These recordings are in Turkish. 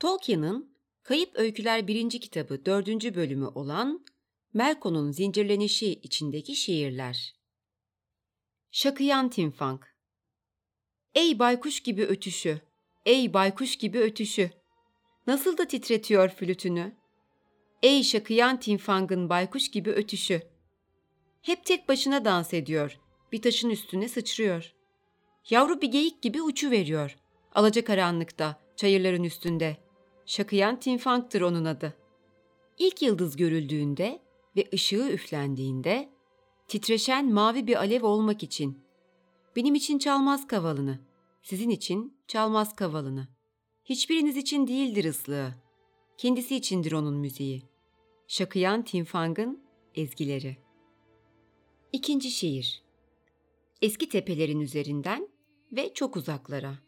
Tolkien'in Kayıp Öyküler birinci kitabı dördüncü bölümü olan Melkon'un zincirlenişi içindeki şiirler. Şakıyan Timfang Ey baykuş gibi ötüşü, ey baykuş gibi ötüşü, nasıl da titretiyor flütünü. Ey şakıyan Timfang'ın baykuş gibi ötüşü. Hep tek başına dans ediyor, bir taşın üstüne sıçrıyor. Yavru bir geyik gibi uçu veriyor, alacakaranlıkta, çayırların üstünde.'' Şakıyan Tinfang'tır onun adı. İlk yıldız görüldüğünde ve ışığı üflendiğinde titreşen mavi bir alev olmak için benim için çalmaz kavalını, sizin için çalmaz kavalını. Hiçbiriniz için değildir ıslığı. Kendisi içindir onun müziği. Şakıyan Tinfang'ın ezgileri. İkinci şiir. Eski tepelerin üzerinden ve çok uzaklara.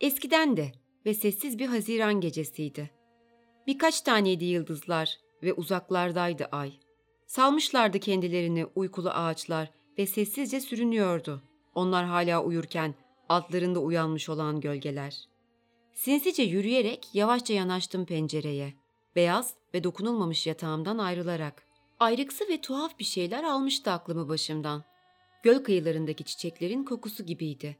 Eskiden de ve sessiz bir Haziran gecesiydi. Birkaç taneydi yıldızlar ve uzaklardaydı ay. Salmışlardı kendilerini uykulu ağaçlar ve sessizce sürünüyordu. Onlar hala uyurken altlarında uyanmış olan gölgeler. Sinsice yürüyerek yavaşça yanaştım pencereye. Beyaz ve dokunulmamış yatağımdan ayrılarak. Ayrıksı ve tuhaf bir şeyler almıştı aklımı başımdan. Göl kıyılarındaki çiçeklerin kokusu gibiydi.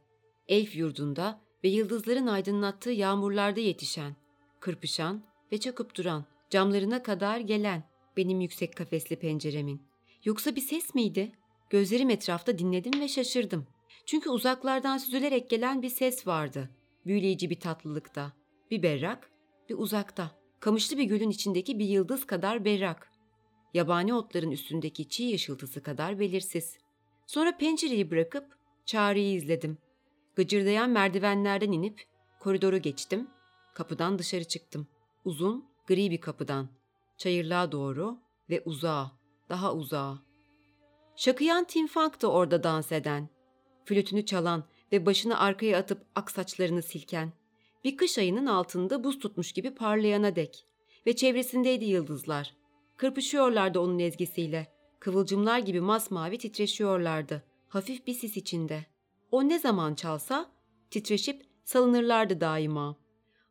Elf yurdunda ve yıldızların aydınlattığı yağmurlarda yetişen, kırpışan ve çakıp duran, camlarına kadar gelen benim yüksek kafesli penceremin. Yoksa bir ses miydi? Gözlerim etrafta dinledim ve şaşırdım. Çünkü uzaklardan süzülerek gelen bir ses vardı. Büyüleyici bir tatlılıkta. Bir berrak, bir uzakta. Kamışlı bir gölün içindeki bir yıldız kadar berrak. Yabani otların üstündeki çiğ ışıltısı kadar belirsiz. Sonra pencereyi bırakıp çağrıyı izledim. Gıcırdayan merdivenlerden inip koridoru geçtim. Kapıdan dışarı çıktım. Uzun, gri bir kapıdan. Çayırlığa doğru ve uzağa, daha uzağa. Şakıyan Timfang da orada dans eden. Flütünü çalan ve başını arkaya atıp ak saçlarını silken. Bir kış ayının altında buz tutmuş gibi parlayana dek. Ve çevresindeydi yıldızlar. Kırpışıyorlardı onun ezgisiyle. Kıvılcımlar gibi masmavi titreşiyorlardı. Hafif bir sis içinde.'' O ne zaman çalsa titreşip salınırlardı daima.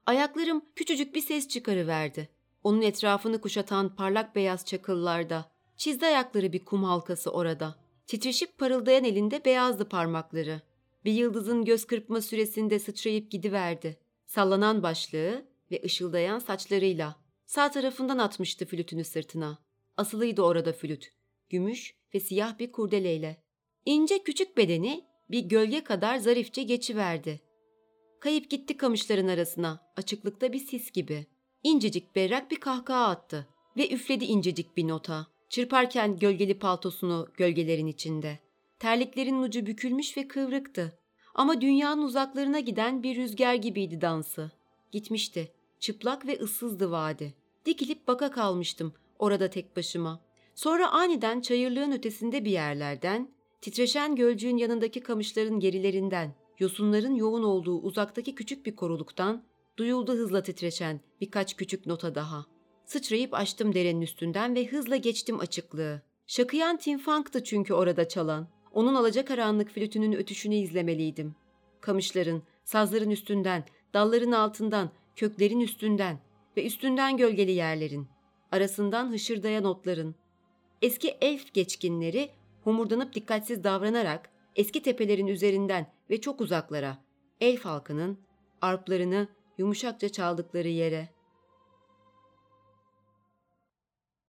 Ayaklarım küçücük bir ses çıkarıverdi. Onun etrafını kuşatan parlak beyaz çakıllarda. Çizdi ayakları bir kum halkası orada. Titreşip parıldayan elinde beyazdı parmakları. Bir yıldızın göz kırpma süresinde sıçrayıp gidiverdi. Sallanan başlığı ve ışıldayan saçlarıyla. Sağ tarafından atmıştı flütünü sırtına. Asılıydı orada flüt. Gümüş ve siyah bir kurdeleyle. İnce küçük bedeni bir gölge kadar zarifçe geçiverdi. Kayıp gitti kamışların arasına, açıklıkta bir sis gibi. İncecik berrak bir kahkaha attı ve üfledi incecik bir nota. Çırparken gölgeli paltosunu gölgelerin içinde. Terliklerin ucu bükülmüş ve kıvrıktı. Ama dünyanın uzaklarına giden bir rüzgar gibiydi dansı. Gitmişti. Çıplak ve ıssızdı vadi. Dikilip baka kalmıştım orada tek başıma. Sonra aniden çayırlığın ötesinde bir yerlerden Titreşen gölcüğün yanındaki kamışların gerilerinden, yosunların yoğun olduğu uzaktaki küçük bir koruluktan duyuldu hızla titreşen birkaç küçük nota daha. Sıçrayıp açtım derenin üstünden ve hızla geçtim açıklığı. Şakıyan Tinfang'tı çünkü orada çalan. Onun alacakaranlık flütünün ötüşünü izlemeliydim. Kamışların, sazların üstünden, dalların altından, köklerin üstünden ve üstünden gölgeli yerlerin, arasından hışırdayan otların. Eski elf geçkinleri homurdanıp dikkatsiz davranarak eski tepelerin üzerinden ve çok uzaklara, elf halkının arplarını yumuşakça çaldıkları yere